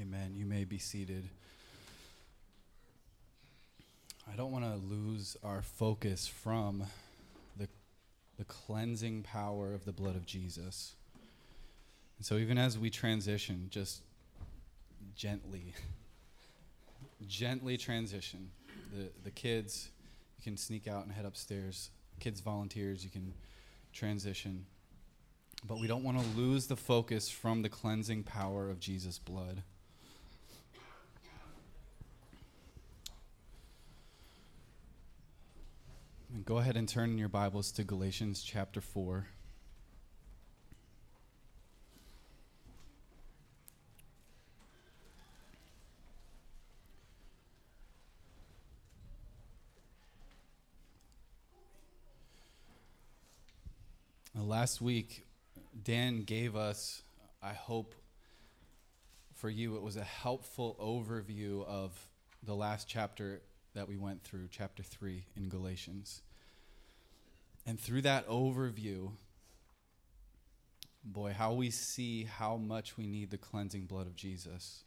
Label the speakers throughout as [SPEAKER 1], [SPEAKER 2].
[SPEAKER 1] Amen. You may be seated. I don't want to lose our focus from the, the cleansing power of the blood of Jesus. And so, even as we transition, just gently, gently transition. The, the kids, you can sneak out and head upstairs. Kids, volunteers, you can transition. But we don't want to lose the focus from the cleansing power of Jesus' blood. Go ahead and turn in your Bibles to Galatians chapter 4. Last week, Dan gave us, I hope for you, it was a helpful overview of the last chapter that we went through, chapter 3 in Galatians. And through that overview, boy, how we see how much we need the cleansing blood of Jesus.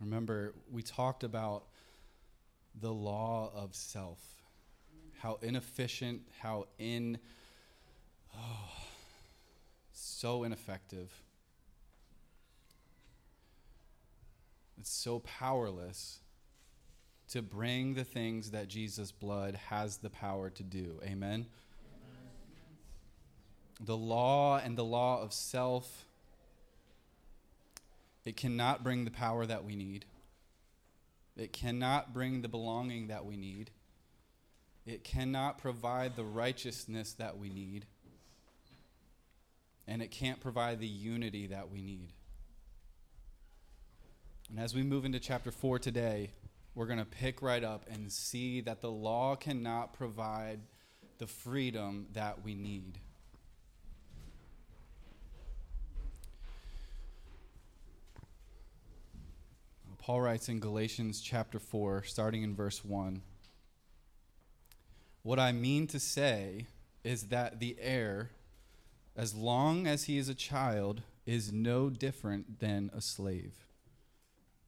[SPEAKER 1] Remember, we talked about the law of self, how inefficient, how in, oh, so ineffective It's so powerless to bring the things that Jesus' blood has the power to do. Amen? Amen? The law and the law of self, it cannot bring the power that we need. It cannot bring the belonging that we need. It cannot provide the righteousness that we need. And it can't provide the unity that we need. And as we move into chapter 4 today, we're going to pick right up and see that the law cannot provide the freedom that we need. Paul writes in Galatians chapter 4, starting in verse 1 What I mean to say is that the heir, as long as he is a child, is no different than a slave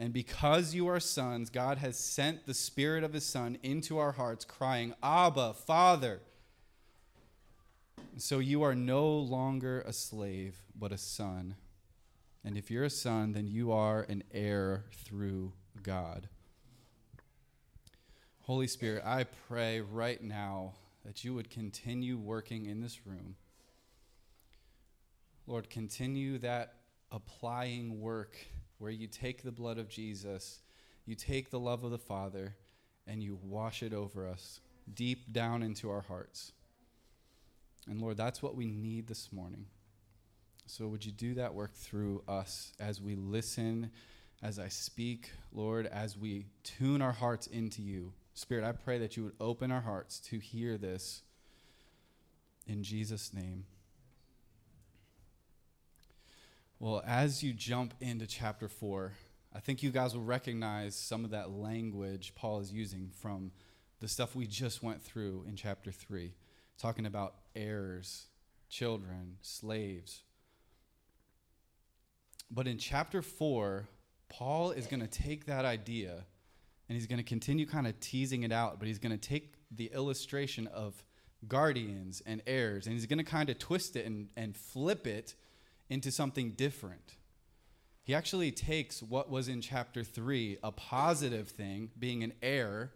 [SPEAKER 1] And because you are sons, God has sent the Spirit of His Son into our hearts, crying, Abba, Father. So you are no longer a slave, but a son. And if you're a son, then you are an heir through God. Holy Spirit, I pray right now that you would continue working in this room. Lord, continue that applying work where you take the blood of Jesus, you take the love of the Father, and you wash it over us deep down into our hearts. And Lord, that's what we need this morning. So would you do that work through us as we listen, as I speak, Lord, as we tune our hearts into you? Spirit, I pray that you would open our hearts to hear this in Jesus' name. Well, as you jump into chapter 4, I think you guys will recognize some of that language Paul is using from the stuff we just went through in chapter 3, talking about heirs, children, slaves. But in chapter 4, Paul is going to take that idea and he's going to continue kind of teasing it out, but he's going to take the illustration of guardians and heirs and he's going to kind of twist it and, and flip it into something different. He actually takes what was in chapter 3, a positive thing, being an heir,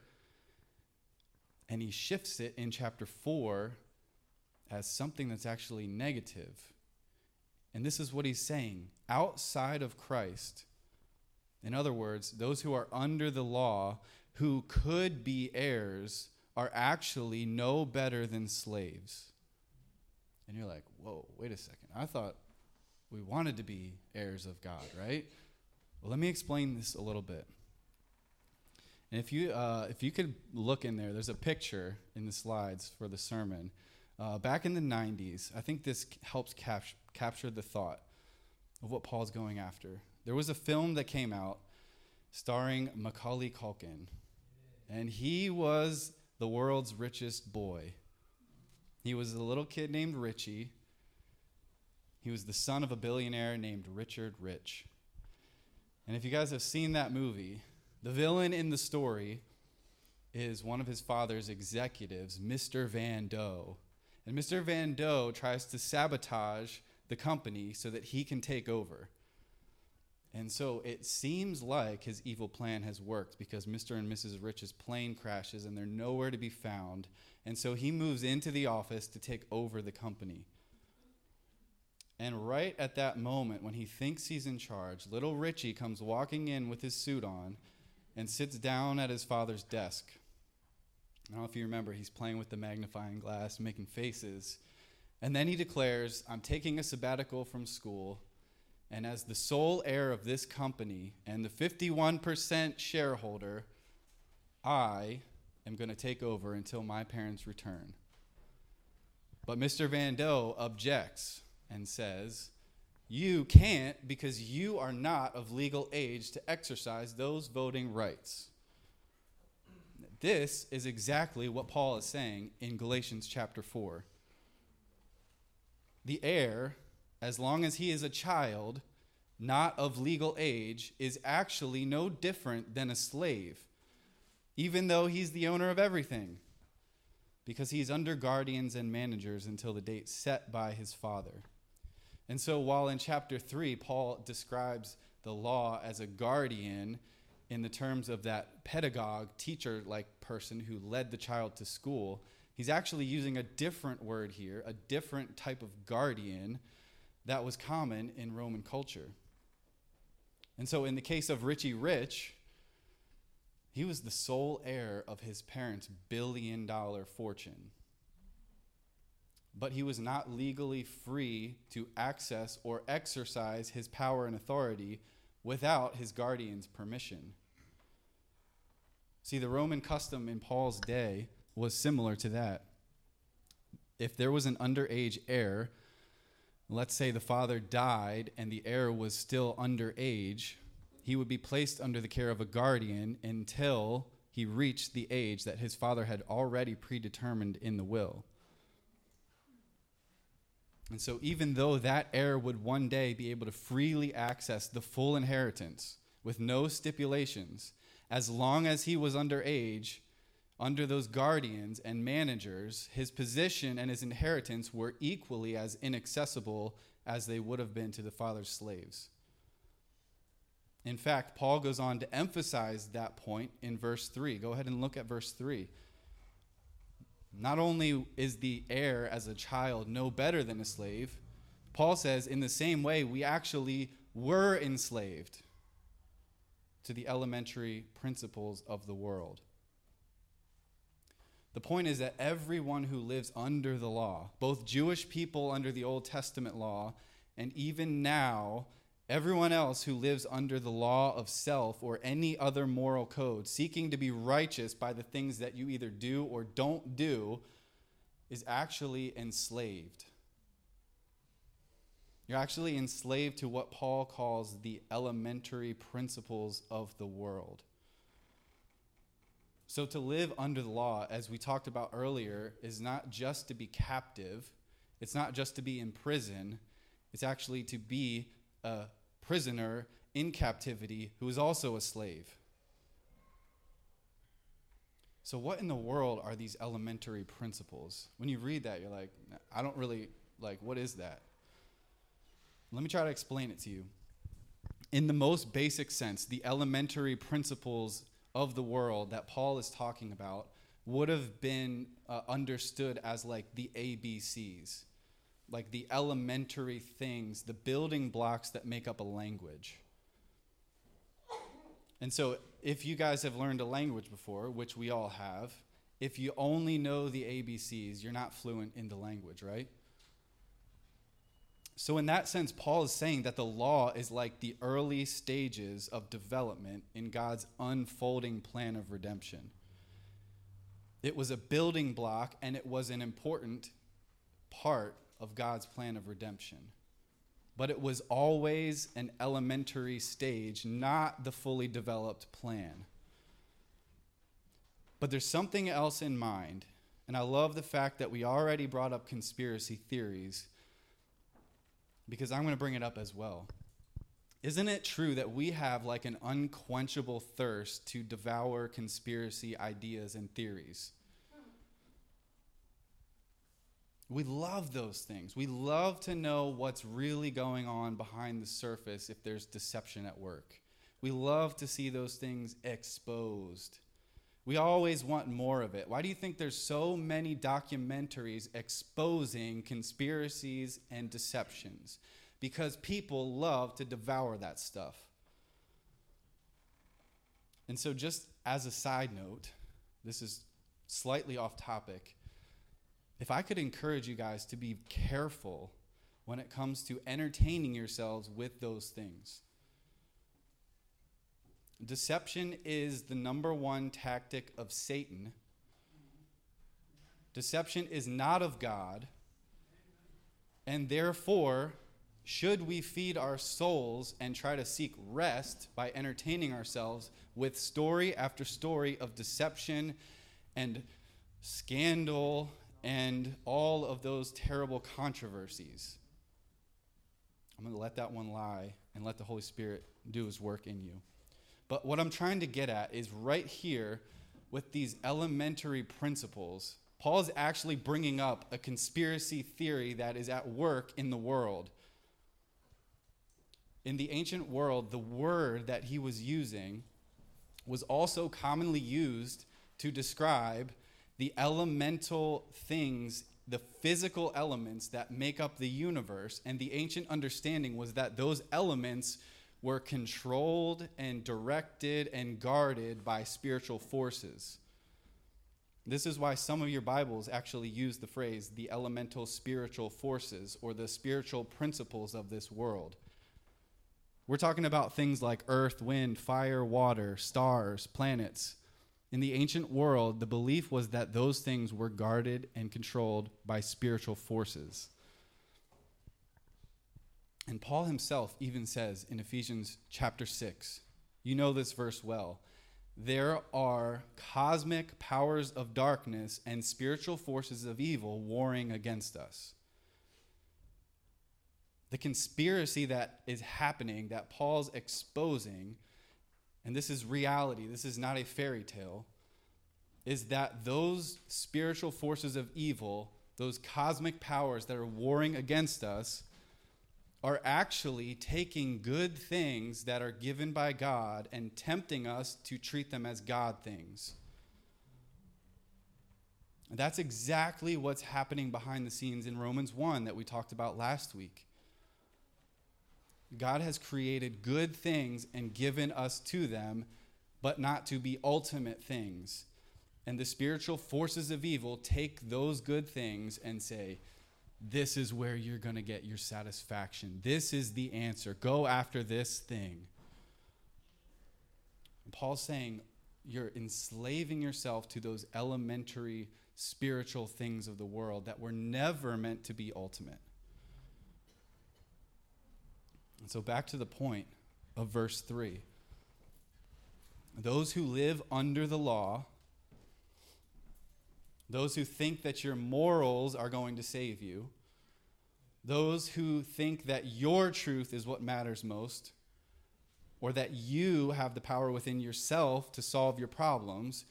[SPEAKER 1] and he shifts it in chapter 4 as something that's actually negative. And this is what he's saying outside of Christ, in other words, those who are under the law, who could be heirs, are actually no better than slaves. And you're like, whoa, wait a second. I thought we wanted to be heirs of God, right? Well, let me explain this a little bit. And if you uh, if you could look in there, there's a picture in the slides for the sermon. Uh, back in the 90s, I think this helps cap- capture the thought of what Paul's going after. There was a film that came out starring Macaulay Culkin, and he was the world's richest boy. He was a little kid named Richie. He was the son of a billionaire named Richard Rich. And if you guys have seen that movie, the villain in the story is one of his father's executives, Mr. Van Dough. And Mr. Van Dough tries to sabotage the company so that he can take over. And so it seems like his evil plan has worked because Mr. and Mrs. Rich's plane crashes and they're nowhere to be found. And so he moves into the office to take over the company. And right at that moment, when he thinks he's in charge, little Richie comes walking in with his suit on and sits down at his father's desk. I don't know if you remember, he's playing with the magnifying glass, making faces. And then he declares, I'm taking a sabbatical from school and as the sole heir of this company and the 51% shareholder, I am going to take over until my parents return. But Mr. Van Dough objects and says, You can't because you are not of legal age to exercise those voting rights. This is exactly what Paul is saying in Galatians chapter 4. The heir as long as he is a child, not of legal age, is actually no different than a slave, even though he's the owner of everything, because he's under guardians and managers until the date set by his father. And so, while in chapter 3, Paul describes the law as a guardian in the terms of that pedagogue, teacher like person who led the child to school, he's actually using a different word here, a different type of guardian that was common in Roman culture. And so, in the case of Richie Rich, he was the sole heir of his parents' billion dollar fortune. But he was not legally free to access or exercise his power and authority without his guardian's permission. See, the Roman custom in Paul's day was similar to that. If there was an underage heir, let's say the father died and the heir was still underage, he would be placed under the care of a guardian until he reached the age that his father had already predetermined in the will. And so, even though that heir would one day be able to freely access the full inheritance with no stipulations, as long as he was underage, under those guardians and managers, his position and his inheritance were equally as inaccessible as they would have been to the father's slaves. In fact, Paul goes on to emphasize that point in verse 3. Go ahead and look at verse 3. Not only is the heir as a child no better than a slave, Paul says, in the same way, we actually were enslaved to the elementary principles of the world. The point is that everyone who lives under the law, both Jewish people under the Old Testament law, and even now, everyone else who lives under the law of self or any other moral code, seeking to be righteous by the things that you either do or don't do, is actually enslaved. You're actually enslaved to what Paul calls the elementary principles of the world. So, to live under the law, as we talked about earlier, is not just to be captive, it's not just to be in prison, it's actually to be a prisoner in captivity who is also a slave. So, what in the world are these elementary principles? When you read that, you're like, I don't really, like, what is that? Let me try to explain it to you. In the most basic sense, the elementary principles of the world that Paul is talking about would have been uh, understood as like the ABCs, like the elementary things, the building blocks that make up a language. And so, if you guys have learned a language before, which we all have, if you only know the ABCs, you're not fluent in the language, right? So, in that sense, Paul is saying that the law is like the early stages of development in God's unfolding plan of redemption. It was a building block and it was an important part of God's plan of redemption. But it was always an elementary stage, not the fully developed plan. But there's something else in mind, and I love the fact that we already brought up conspiracy theories because I'm going to bring it up as well. Isn't it true that we have like an unquenchable thirst to devour conspiracy ideas and theories? We love those things. We love to know what's really going on behind the surface if there's deception at work. We love to see those things exposed. We always want more of it. Why do you think there's so many documentaries exposing conspiracies and deceptions? Because people love to devour that stuff. And so, just as a side note, this is slightly off topic. If I could encourage you guys to be careful when it comes to entertaining yourselves with those things. Deception is the number one tactic of Satan. Deception is not of God. And therefore, should we feed our souls and try to seek rest by entertaining ourselves with story after story of deception and scandal and all of those terrible controversies? I'm going to let that one lie and let the Holy Spirit do his work in you. But what I'm trying to get at is right here with these elementary principles, Paul is actually bringing up a conspiracy theory that is at work in the world. In the ancient world, the word that he was using was also commonly used to describe the elemental things, the physical elements that make up the universe. And the ancient understanding was that those elements were controlled and directed and guarded by spiritual forces. This is why some of your Bibles actually use the phrase the elemental spiritual forces or the spiritual principles of this world. We're talking about things like earth, wind, fire, water, stars, planets. In the ancient world, the belief was that those things were guarded and controlled by spiritual forces. And Paul himself even says in Ephesians chapter 6, you know this verse well. There are cosmic powers of darkness and spiritual forces of evil warring against us. The conspiracy that is happening, that Paul's exposing, and this is reality, this is not a fairy tale, is that those spiritual forces of evil, those cosmic powers that are warring against us, are actually taking good things that are given by God and tempting us to treat them as God things. And that's exactly what's happening behind the scenes in Romans 1 that we talked about last week. God has created good things and given us to them, but not to be ultimate things. And the spiritual forces of evil take those good things and say, this is where you're going to get your satisfaction. This is the answer. Go after this thing. And Paul's saying you're enslaving yourself to those elementary spiritual things of the world that were never meant to be ultimate. And so, back to the point of verse 3 those who live under the law those who think that your morals are going to save you, those who think that your truth is what matters most, or that you have the power within yourself to solve your problems,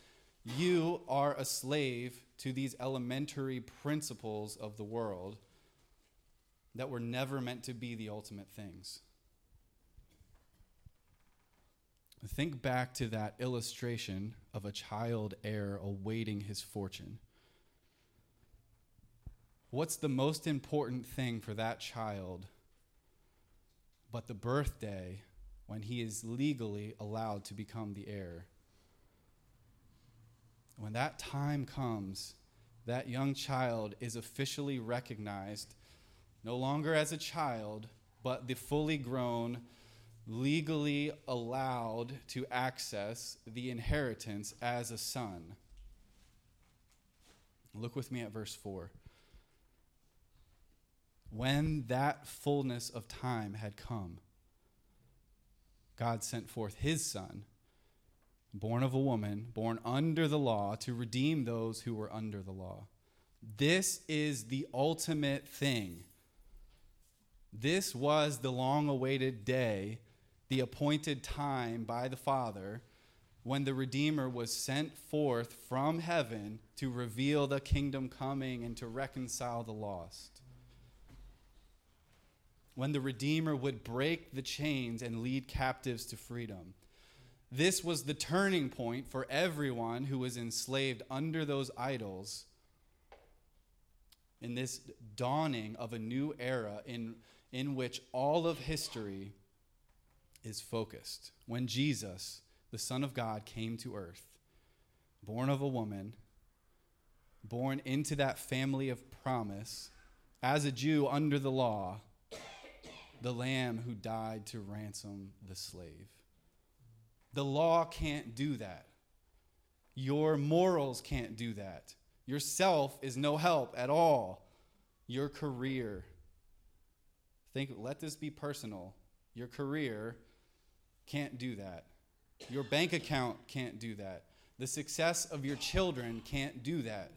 [SPEAKER 1] you are a slave to these elementary principles of the world that were never meant to be the ultimate things. Think back to that illustration of a child heir awaiting his fortune. What's the most important thing for that child but the birthday when he is legally allowed to become the heir? When that time comes, that young child is officially recognized no longer as a child, but the fully grown, legally allowed to access the inheritance as a son. Look with me at verse 4. When that fullness of time had come, God sent forth his son, born of a woman, born under the law, to redeem those who were under the law. This is the ultimate thing. This was the long awaited day, the appointed time by the Father when the Redeemer was sent forth from heaven to reveal the kingdom coming and to reconcile the lost. When the Redeemer would break the chains and lead captives to freedom. This was the turning point for everyone who was enslaved under those idols in this dawning of a new era in, in which all of history is focused. When Jesus, the Son of God, came to earth, born of a woman, born into that family of promise, as a Jew under the law, the Lamb who died to ransom the slave. The law can't do that. Your morals can't do that. Yourself is no help at all. Your career. Think let this be personal. Your career can't do that. Your bank account can't do that. The success of your children can't do that.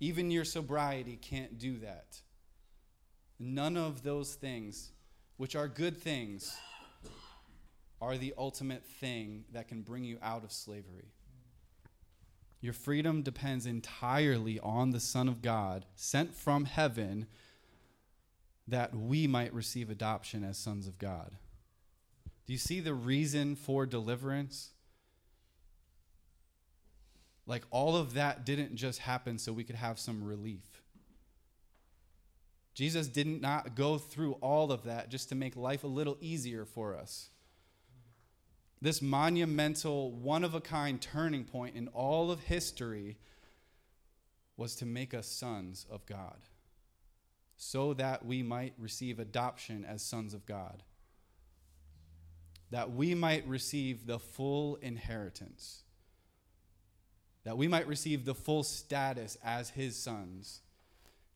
[SPEAKER 1] Even your sobriety can't do that. None of those things, which are good things, are the ultimate thing that can bring you out of slavery. Your freedom depends entirely on the Son of God, sent from heaven, that we might receive adoption as sons of God. Do you see the reason for deliverance? Like all of that didn't just happen so we could have some relief. Jesus did not go through all of that just to make life a little easier for us. This monumental, one of a kind turning point in all of history was to make us sons of God, so that we might receive adoption as sons of God. That we might receive the full inheritance, that we might receive the full status as his sons,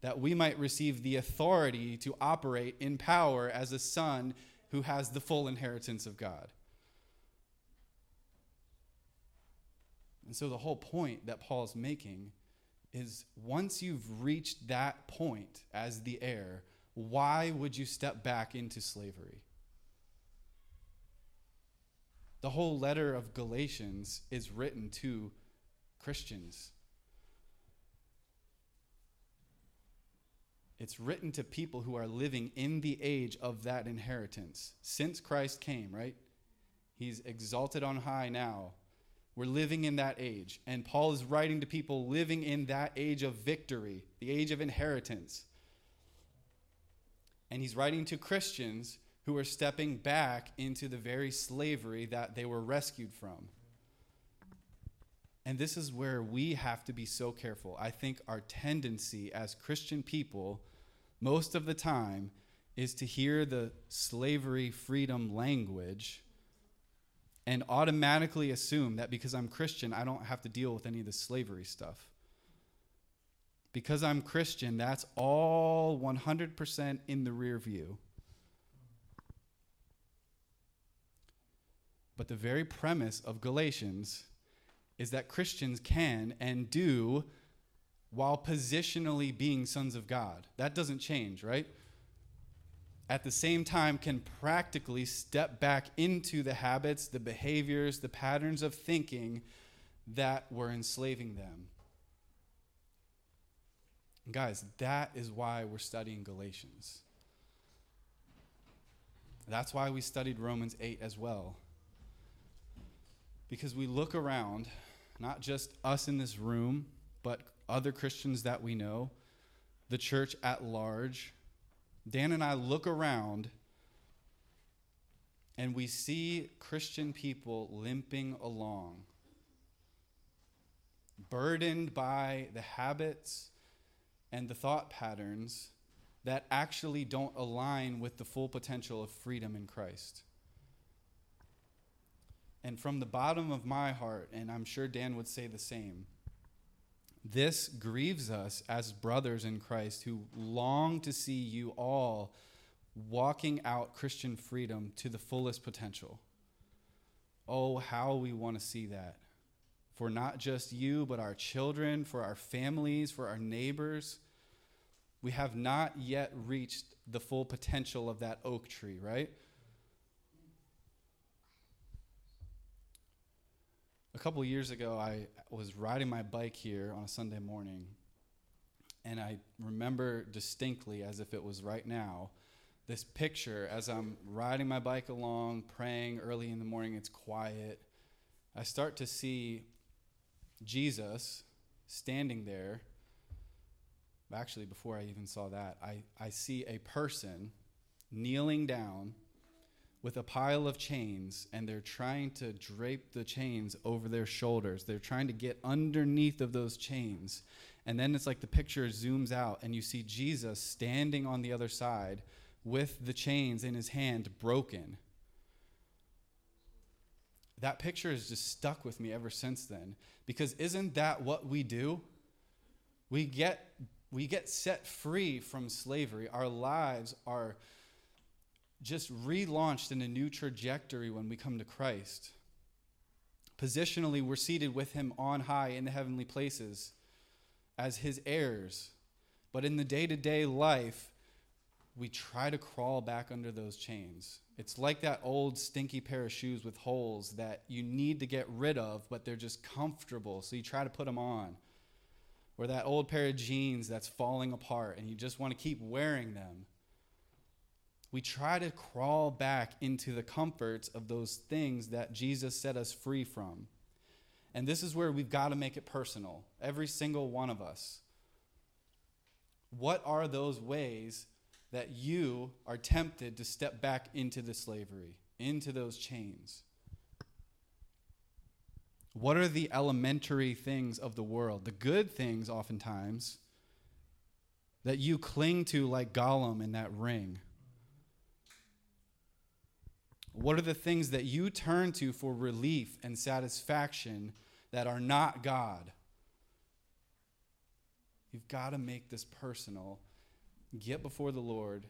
[SPEAKER 1] that we might receive the authority to operate in power as a son who has the full inheritance of God. And so, the whole point that Paul's making is once you've reached that point as the heir, why would you step back into slavery? The whole letter of Galatians is written to Christians. It's written to people who are living in the age of that inheritance. Since Christ came, right? He's exalted on high now. We're living in that age. And Paul is writing to people living in that age of victory, the age of inheritance. And he's writing to Christians who are stepping back into the very slavery that they were rescued from. And this is where we have to be so careful. I think our tendency as Christian people, most of the time, is to hear the slavery freedom language and automatically assume that because I'm Christian, I don't have to deal with any of the slavery stuff. Because I'm Christian, that's all 100% in the rear view. But the very premise of Galatians is that Christians can and do while positionally being sons of God. That doesn't change, right? At the same time, can practically step back into the habits, the behaviors, the patterns of thinking that were enslaving them. guys, that is why we're studying Galatians. That's why we studied Romans 8 as well because we look around, not just us in this room, but other Christians that we know, the church at large. Dan and I look around and we see Christian people limping along, burdened by the habits and the thought patterns that actually don't align with the full potential of freedom in Christ. And from the bottom of my heart, and I'm sure Dan would say the same, this grieves us as brothers in Christ who long to see you all walking out Christian freedom to the fullest potential. Oh, how we want to see that. For not just you, but our children, for our families, for our neighbors. We have not yet reached the full potential of that oak tree, right? A couple years ago, I was riding my bike here on a Sunday morning, and I remember distinctly, as if it was right now, this picture as I'm riding my bike along, praying early in the morning, it's quiet. I start to see Jesus standing there. Actually, before I even saw that, I, I see a person kneeling down with a pile of chains and they're trying to drape the chains over their shoulders. They're trying to get underneath of those chains. And then it's like the picture zooms out and you see Jesus standing on the other side with the chains in his hand broken. That picture has just stuck with me ever since then because isn't that what we do? We get we get set free from slavery. Our lives are just relaunched in a new trajectory when we come to Christ. Positionally, we're seated with him on high in the heavenly places as his heirs. But in the day to day life, we try to crawl back under those chains. It's like that old stinky pair of shoes with holes that you need to get rid of, but they're just comfortable, so you try to put them on. Or that old pair of jeans that's falling apart and you just want to keep wearing them. We try to crawl back into the comforts of those things that Jesus set us free from. And this is where we've got to make it personal, every single one of us. What are those ways that you are tempted to step back into the slavery, into those chains? What are the elementary things of the world, the good things oftentimes, that you cling to like Gollum in that ring? What are the things that you turn to for relief and satisfaction that are not God? You've got to make this personal get before the Lord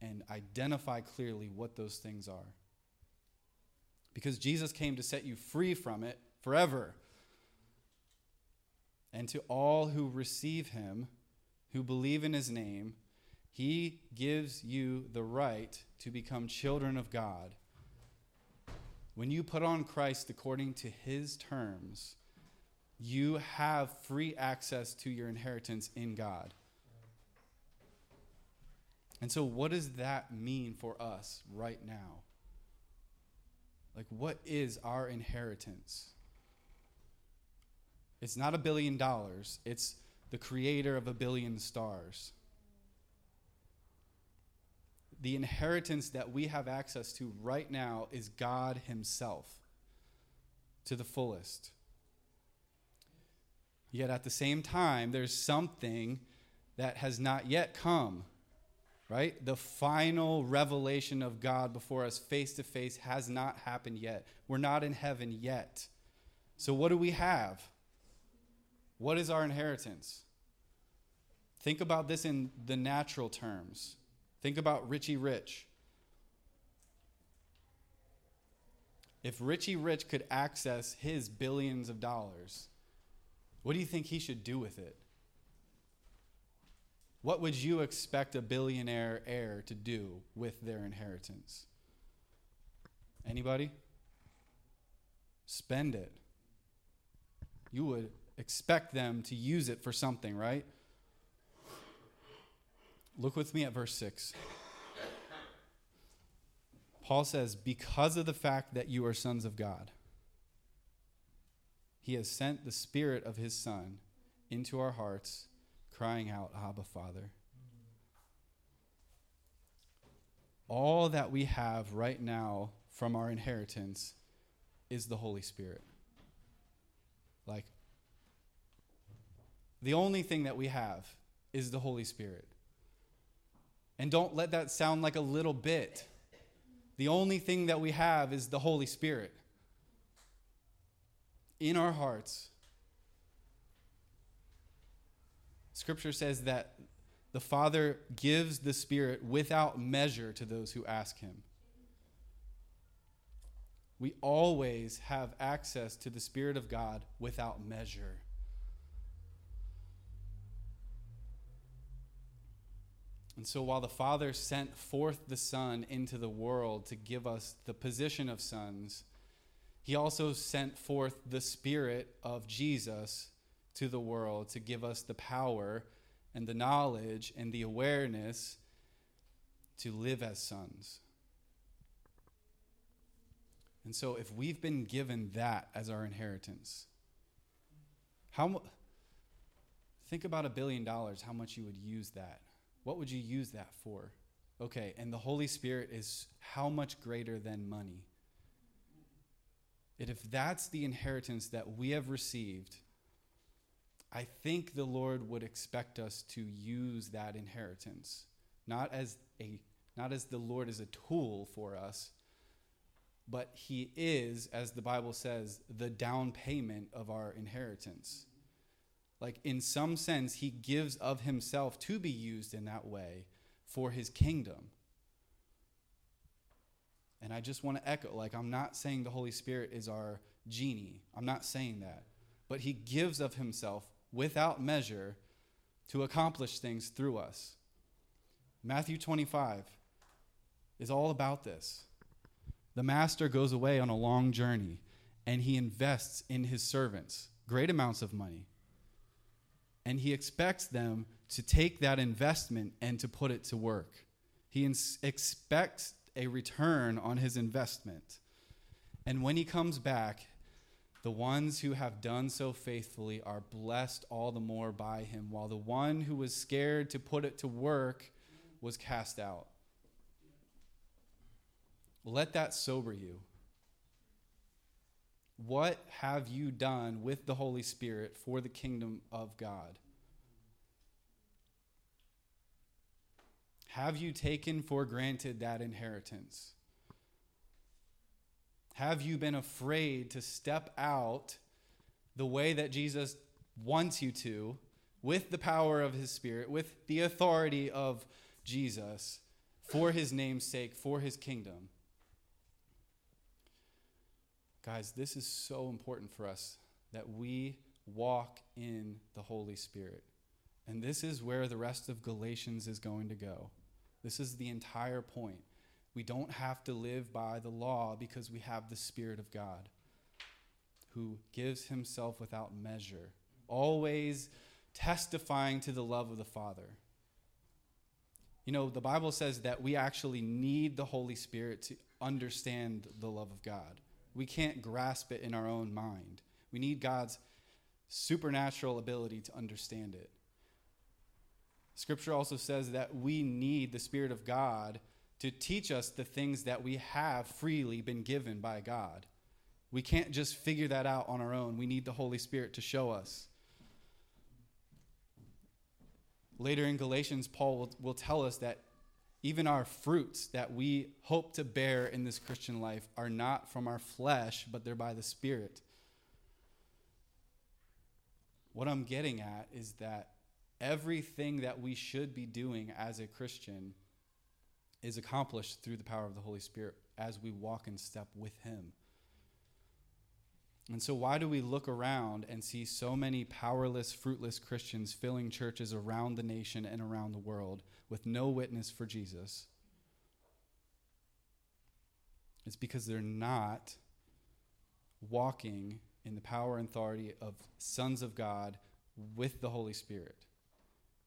[SPEAKER 1] and identify clearly what those things are. Because Jesus came to set you free from it forever. And to all who receive him, who believe in his name, he gives you the right to become children of God. When you put on Christ according to his terms, you have free access to your inheritance in God. And so, what does that mean for us right now? Like, what is our inheritance? It's not a billion dollars, it's the creator of a billion stars. The inheritance that we have access to right now is God Himself to the fullest. Yet at the same time, there's something that has not yet come right? The final revelation of God before us face to face has not happened yet. We're not in heaven yet. So, what do we have? What is our inheritance? Think about this in the natural terms. Think about Richie Rich. If Richie Rich could access his billions of dollars, what do you think he should do with it? What would you expect a billionaire heir to do with their inheritance? Anybody? Spend it. You would expect them to use it for something, right? Look with me at verse 6. Paul says, Because of the fact that you are sons of God, he has sent the Spirit of his Son into our hearts crying out, Abba, Father. All that we have right now from our inheritance is the Holy Spirit. Like, the only thing that we have is the Holy Spirit. And don't let that sound like a little bit. The only thing that we have is the Holy Spirit in our hearts. Scripture says that the Father gives the Spirit without measure to those who ask Him. We always have access to the Spirit of God without measure. And so, while the Father sent forth the Son into the world to give us the position of sons, He also sent forth the Spirit of Jesus to the world to give us the power and the knowledge and the awareness to live as sons. And so, if we've been given that as our inheritance, how think about a billion dollars, how much you would use that what would you use that for? Okay, and the Holy Spirit is how much greater than money? And if that's the inheritance that we have received, I think the Lord would expect us to use that inheritance, not as a not as the Lord is a tool for us, but he is, as the Bible says, the down payment of our inheritance. Like, in some sense, he gives of himself to be used in that way for his kingdom. And I just want to echo like, I'm not saying the Holy Spirit is our genie. I'm not saying that. But he gives of himself without measure to accomplish things through us. Matthew 25 is all about this. The master goes away on a long journey and he invests in his servants great amounts of money and he expects them to take that investment and to put it to work. He ins- expects a return on his investment. And when he comes back, the ones who have done so faithfully are blessed all the more by him, while the one who was scared to put it to work was cast out. Let that sober you. What have you done with the Holy Spirit for the kingdom of God? Have you taken for granted that inheritance? Have you been afraid to step out the way that Jesus wants you to with the power of his Spirit, with the authority of Jesus for his name's sake, for his kingdom? Guys, this is so important for us that we walk in the Holy Spirit. And this is where the rest of Galatians is going to go. This is the entire point. We don't have to live by the law because we have the Spirit of God who gives himself without measure, always testifying to the love of the Father. You know, the Bible says that we actually need the Holy Spirit to understand the love of God. We can't grasp it in our own mind. We need God's supernatural ability to understand it. Scripture also says that we need the Spirit of God to teach us the things that we have freely been given by God. We can't just figure that out on our own. We need the Holy Spirit to show us. Later in Galatians, Paul will, will tell us that even our fruits that we hope to bear in this Christian life are not from our flesh, but they're by the Spirit. What I'm getting at is that everything that we should be doing as a Christian is accomplished through the power of the Holy Spirit as we walk in step with Him. And so, why do we look around and see so many powerless, fruitless Christians filling churches around the nation and around the world with no witness for Jesus? It's because they're not walking in the power and authority of sons of God with the Holy Spirit,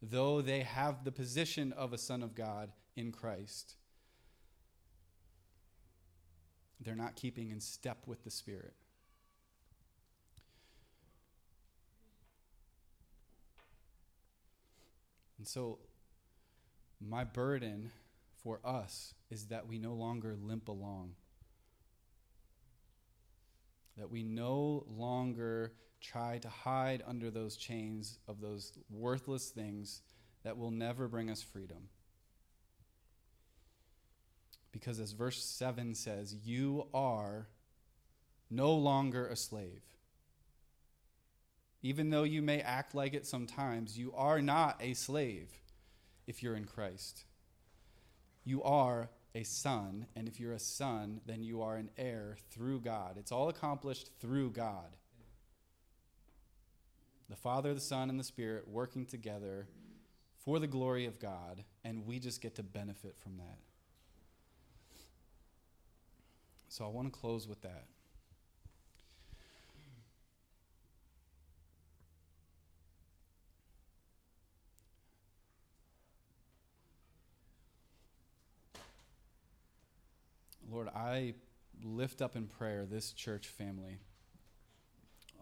[SPEAKER 1] though they have the position of a son of God in Christ. They're not keeping in step with the Spirit. And so, my burden for us is that we no longer limp along. That we no longer try to hide under those chains of those worthless things that will never bring us freedom. Because as verse 7 says, you are no longer a slave. Even though you may act like it sometimes, you are not a slave if you're in Christ. You are a son, and if you're a son, then you are an heir through God. It's all accomplished through God. The Father, the Son, and the Spirit working together for the glory of God, and we just get to benefit from that. So I want to close with that. Lord, I lift up in prayer this church family.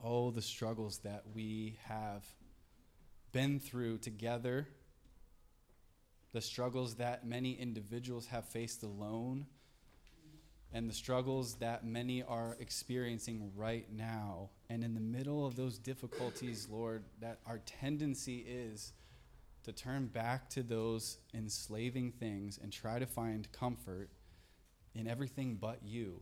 [SPEAKER 1] Oh, the struggles that we have been through together, the struggles that many individuals have faced alone, and the struggles that many are experiencing right now. And in the middle of those difficulties, Lord, that our tendency is to turn back to those enslaving things and try to find comfort in everything but you.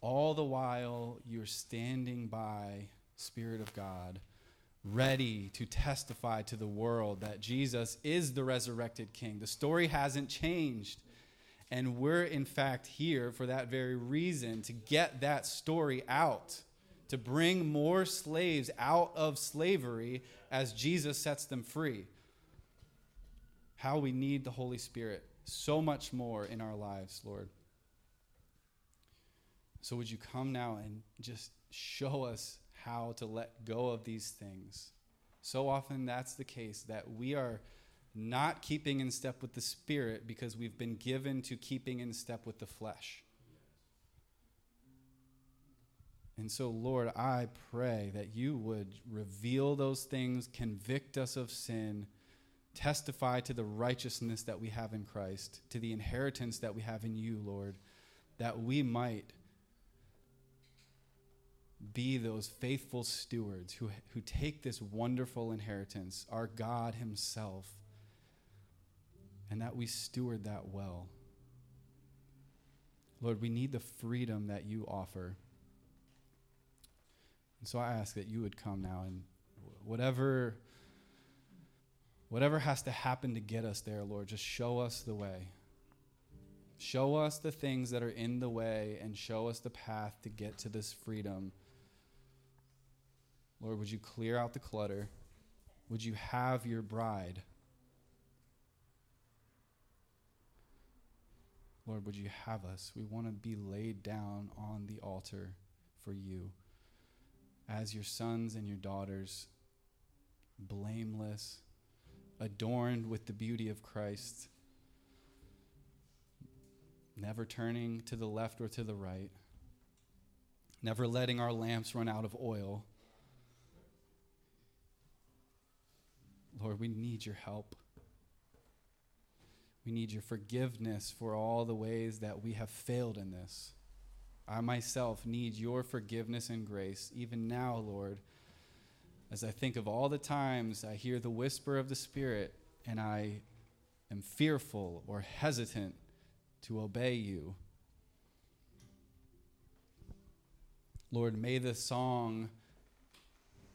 [SPEAKER 1] All the while you're standing by, Spirit of God, ready to testify to the world that Jesus is the resurrected King. The story hasn't changed. And we're, in fact, here for that very reason to get that story out, to bring more slaves out of slavery as Jesus sets them free. How we need the Holy Spirit so much more in our lives, Lord. So, would you come now and just show us how to let go of these things? So often that's the case that we are not keeping in step with the Spirit because we've been given to keeping in step with the flesh. And so, Lord, I pray that you would reveal those things, convict us of sin, testify to the righteousness that we have in Christ, to the inheritance that we have in you, Lord, that we might be those faithful stewards who, who take this wonderful inheritance, our God Himself, and that we steward that well. Lord, we need the freedom that you offer. And so I ask that you would come now and whatever whatever has to happen to get us there, Lord, just show us the way. Show us the things that are in the way and show us the path to get to this freedom Lord, would you clear out the clutter? Would you have your bride? Lord, would you have us? We want to be laid down on the altar for you as your sons and your daughters, blameless, adorned with the beauty of Christ, never turning to the left or to the right, never letting our lamps run out of oil. Lord, we need your help. We need your forgiveness for all the ways that we have failed in this. I myself need your forgiveness and grace, even now, Lord, as I think of all the times I hear the whisper of the Spirit and I am fearful or hesitant to obey you. Lord, may the song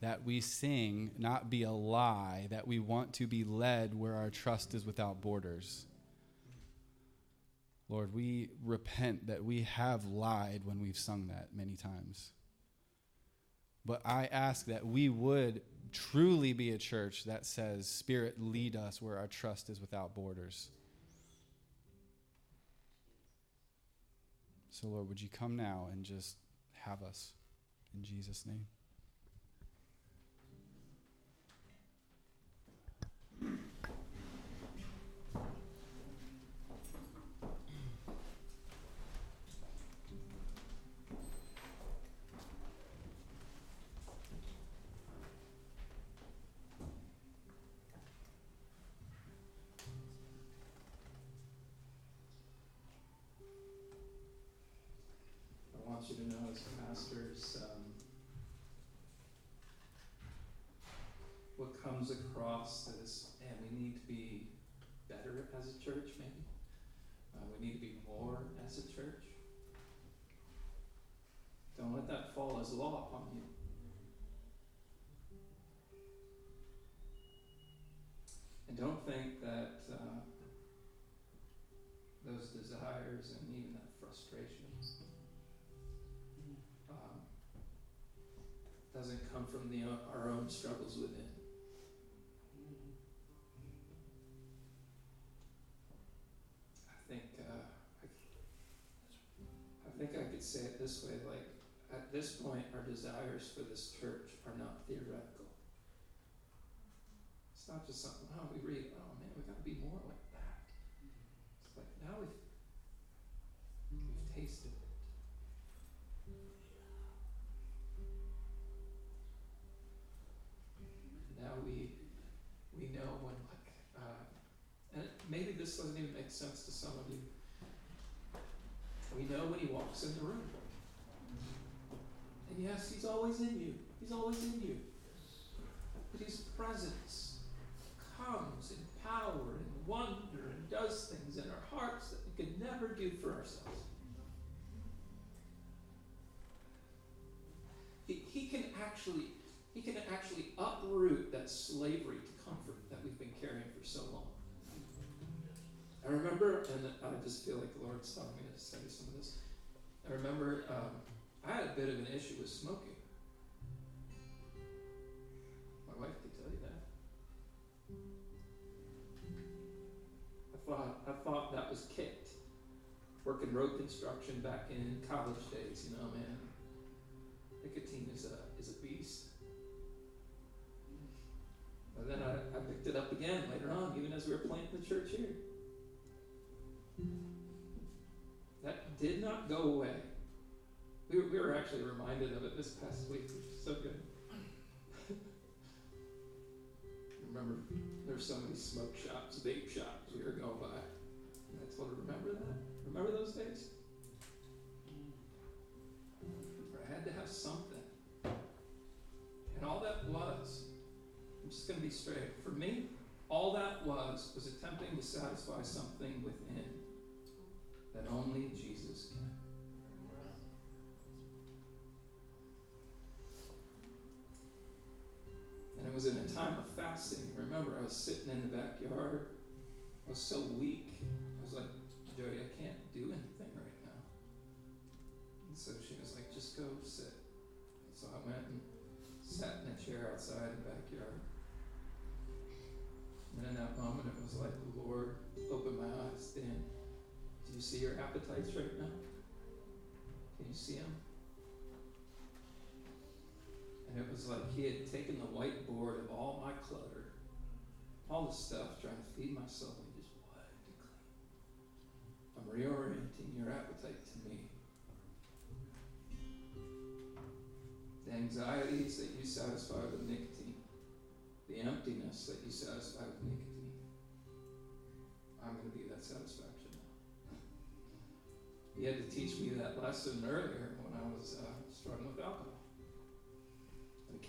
[SPEAKER 1] that we sing not be a lie, that we want to be led where our trust is without borders. Lord, we repent that we have lied when we've sung that many times. But I ask that we would truly be a church that says, Spirit, lead us where our trust is without borders. So, Lord, would you come now and just have us in Jesus' name?
[SPEAKER 2] you to know as pastors. Um, what comes across this, and we need to be better as a church, maybe. Uh, we need to be more as a church. Don't let that fall as law upon you. And don't think that doesn't come from the, our own struggles within. I think uh, I, I think I could say it this way: like at this point, our desires for this church are not theoretical. It's not just something. Oh, we read. Oh doesn't even make sense to some of you. We know when he walks in the room. And yes, he's always in you. He's always in you. But his presence comes in power and wonder and does things in our hearts that we could never do for ourselves. He, he can actually he can actually uproot that slavery to comfort that we've been carrying for so long. I remember, and I just feel like the Lord's telling me to say some of this. I remember um, I had a bit of an issue with smoking. My wife could tell you that. I thought I thought that was kicked. Working road construction back in college days, you know, man. Nicotine is a is a beast. But then I, I picked it up again later on, even as we were planting the church here. Go away. We were, we were actually reminded of it this past week, which is so good. remember, there's so many smoke shops, vape shops we were going by. And I told her, remember that? Remember those days? I had to have something. And all that was, I'm just going to be straight. For me, all that was was attempting to satisfy something within that only Jesus can. Fasting. Remember, I was sitting in the backyard. I was so weak. I was like, Jody, I can't do anything right now. And so she was like, just go sit. So I went and sat in a chair outside the backyard. And in that moment, it was like the Lord opened my eyes. Dan, do you see your appetites right now? Can you see them? It was like he had taken the whiteboard of all my clutter, all the stuff, trying to feed myself, and just it clean. I'm reorienting your appetite to me. The anxieties that you satisfy with nicotine, the emptiness that you satisfy with nicotine. I'm going to be that satisfaction now. He had to teach me that lesson earlier when I was uh,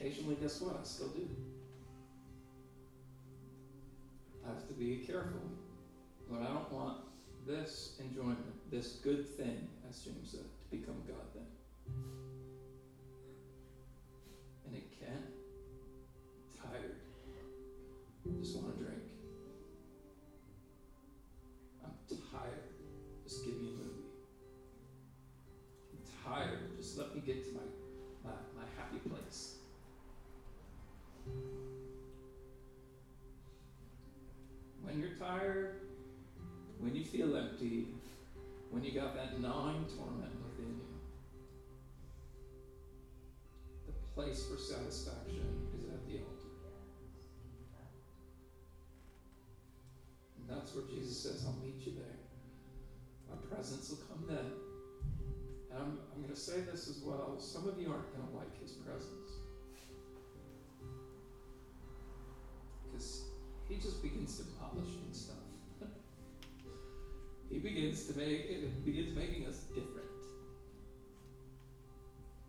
[SPEAKER 2] occasionally, guess what? I still do. I have to be careful. But I don't want this enjoyment, this good thing, as James said, to become God thing. To make it begins making us different.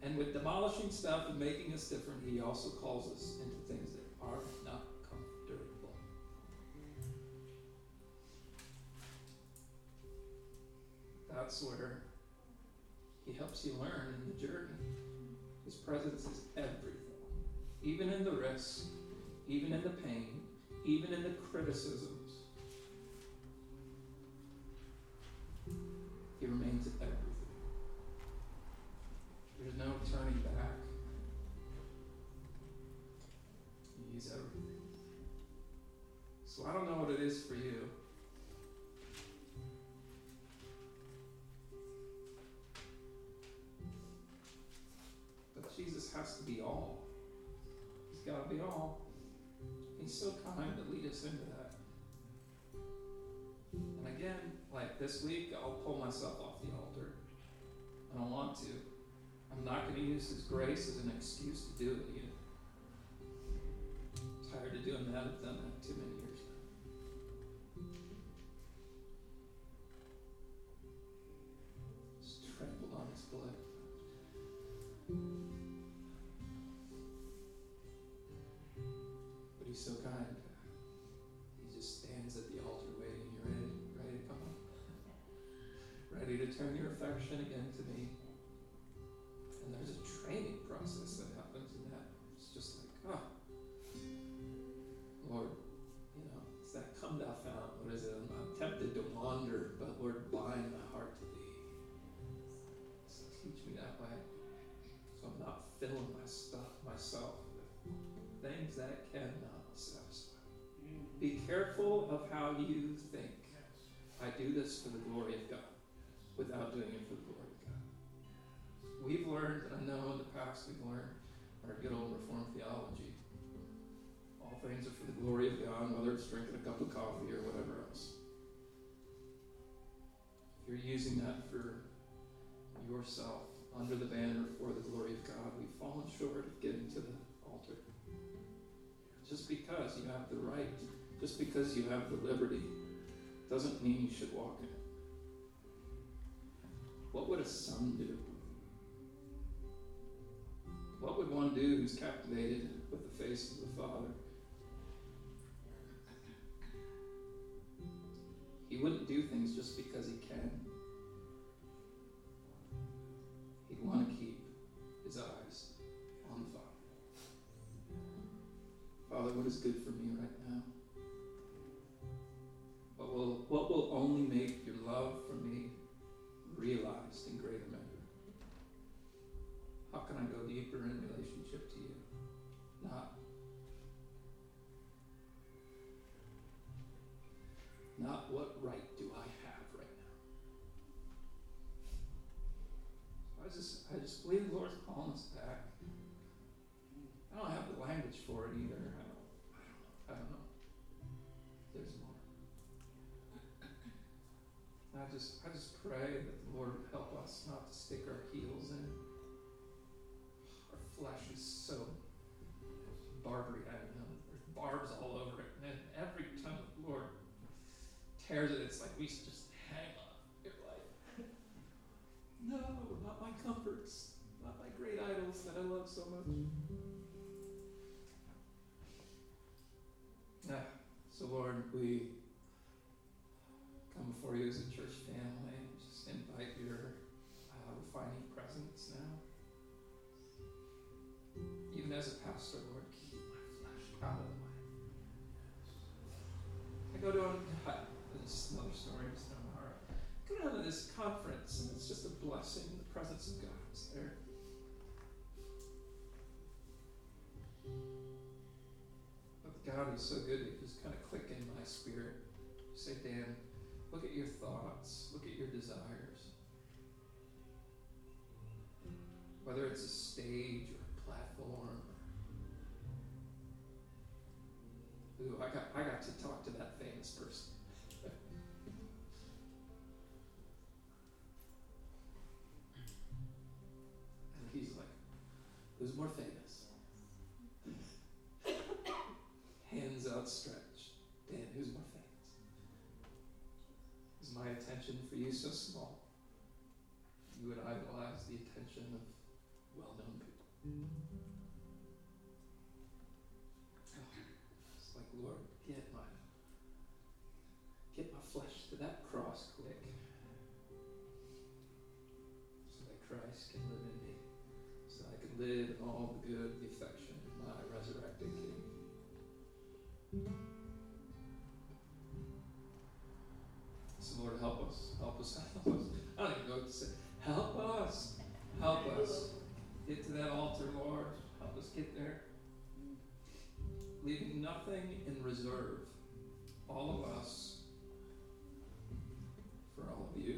[SPEAKER 2] And with demolishing stuff and making us different, he also calls us into things that are not comfortable. That's where he helps you learn in the journey. His presence is everything. Even in the risk, even in the pain, even in the criticisms. Is for you. But Jesus has to be all. He's got to be all. He's so kind to lead us into that. And again, like this week, I'll pull myself off the altar. I don't want to. I'm not going to use His grace as an excuse to do it again. tired of doing that. I've done that too many do this for the glory of God without doing it for the glory of God. We've learned, and I know in the past we've learned our good old Reformed theology. All things are for the glory of God, whether it's drinking a cup of coffee or whatever else. If you're using that for yourself under the banner for the glory of God, we've fallen short of getting to the altar. Just because you have the right, just because you have the liberty, doesn't mean you should walk in it. What would a son do? What would one do who's captivated with the face of the Father? He wouldn't do things just because he can. He'd want to keep his eyes on the Father. Father, what is good for me only make just I just pray that the Lord would help us not to stick our heels in. Our flesh is so barbary, I don't know. There's barbs all over it. And every time the Lord tears it, it's like we just as a pastor, Lord, keep my flesh out of the way. I go to this is another story, my heart. I go down to this conference and it's just a blessing. The presence of God is there. But God is so good, it just kind of click in my spirit. Say, Dan, look at your thoughts, look at your desires. Whether it's a stage or Ooh, I got I got to talk to that famous person. Reserve. All of us for all of you.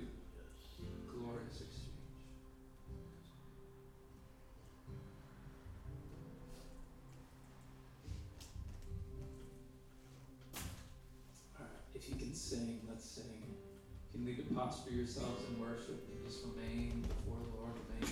[SPEAKER 2] Glorious exchange. Alright, if you can sing, let's sing. You leave to posture yourselves in worship, and just remain before the Lord, remain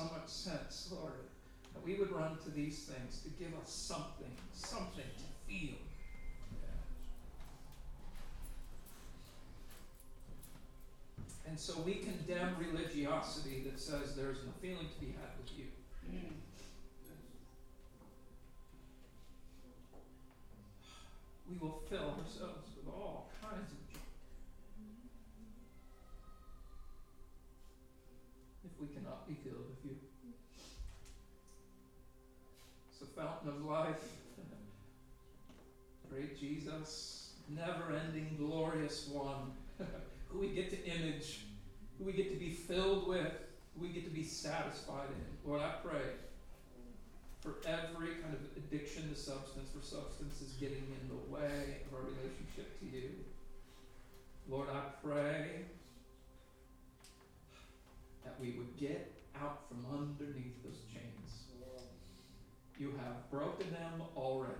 [SPEAKER 2] so much sense, Lord, that we would run to these things to give us something, something to feel. And so we condemn religiosity that says there's no feeling to be had with you. Mm. We will fill ourselves Of life. Great Jesus, never ending, glorious one who we get to image, who we get to be filled with, who we get to be satisfied in. Lord, I pray for every kind of addiction to substance, for substance is getting in the way of our relationship to you. Lord, I pray that we would get out from underneath those chains. You have broken them already.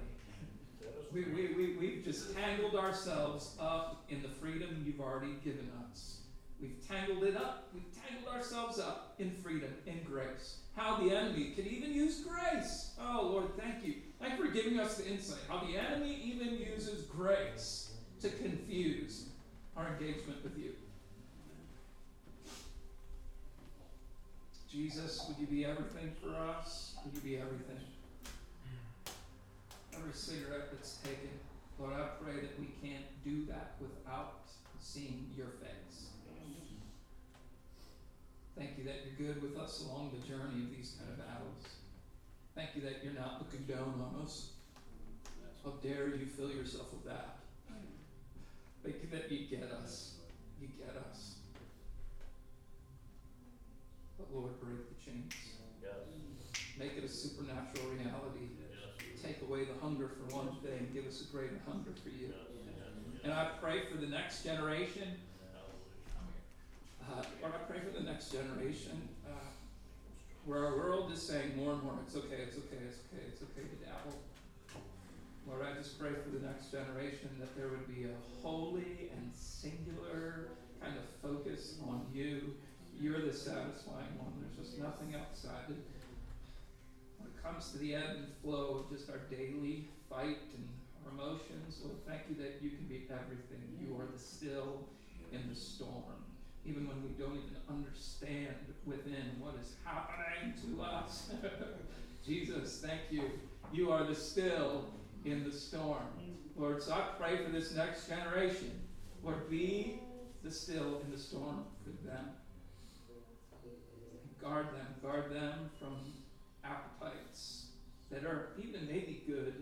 [SPEAKER 2] We, we, we, we've just tangled ourselves up in the freedom you've already given us. We've tangled it up. We've tangled ourselves up in freedom, in grace. How the enemy can even use grace. Oh, Lord, thank you. Thank you for giving us the insight. How the enemy even uses grace to confuse our engagement with you. Jesus, would you be everything for us? Would you be everything? Every cigarette that's taken. Lord, I pray that we can't do that without seeing your face. Thank you that you're good with us along the journey of these kind of battles. Thank you that you're not looking down on us. How dare you fill yourself with that? Thank you that you get us. You get us. But Lord, break the chains.
[SPEAKER 3] Yes.
[SPEAKER 2] Make it a supernatural reality take away the hunger for one thing, give us a greater hunger for you. And I pray for the next generation. Uh, Lord, I pray for the next generation uh, where our world is saying more and more, it's okay, it's okay, it's okay, it's okay to dabble. Lord, I just pray for the next generation that there would be a holy and singular kind of focus on you. You're the satisfying one. There's just nothing outside comes to the ebb and flow of just our daily fight and our emotions, Lord, thank you that you can be everything. You are the still in the storm. Even when we don't even understand within what is happening to us. Jesus, thank you. You are the still in the storm. Lord, so I pray for this next generation. Lord, be the still in the storm for them. Guard them, guard them from appetites that are even maybe good,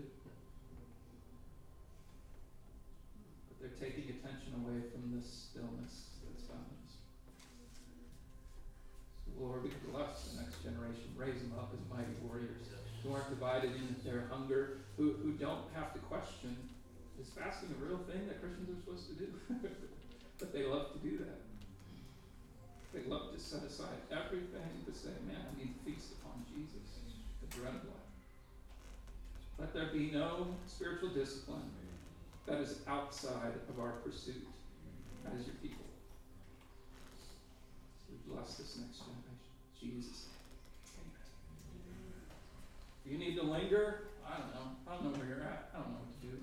[SPEAKER 2] but they're taking attention away from the stillness that's found in us. So, Lord, we bless the next generation, raise them up as mighty warriors who aren't divided in their hunger, who, who don't have to question is fasting a real thing that Christians are supposed to do? but they love to do that. They love to set aside everything to say, man, I need to feast upon Jesus the bread of life. Let there be no spiritual discipline that is outside of our pursuit as your people. So bless this next generation. Jesus. If you need to linger, I don't know. I don't know where you're at. I don't know what to do.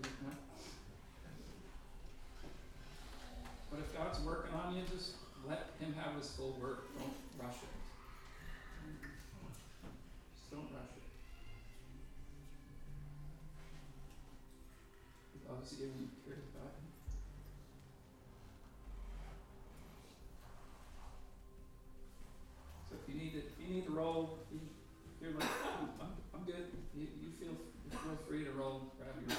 [SPEAKER 2] But if God's working on you, just Him have His full work. Don't rush it. Just don't rush it. loves you and cares about you. So if you need to, if you need to roll, you're like, oh, I'm, I'm good. You, you feel feel free to roll. Grab your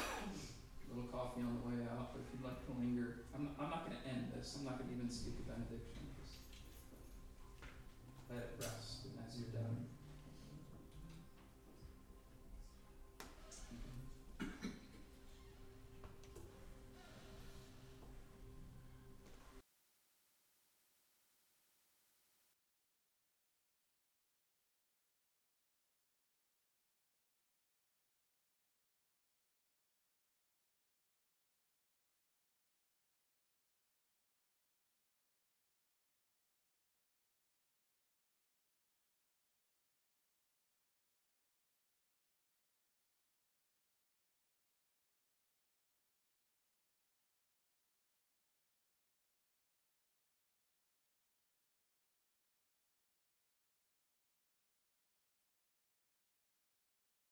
[SPEAKER 2] little coffee on the way out. But if you'd like to linger, I'm, I'm not going to end this. I'm not going to even speak a benediction.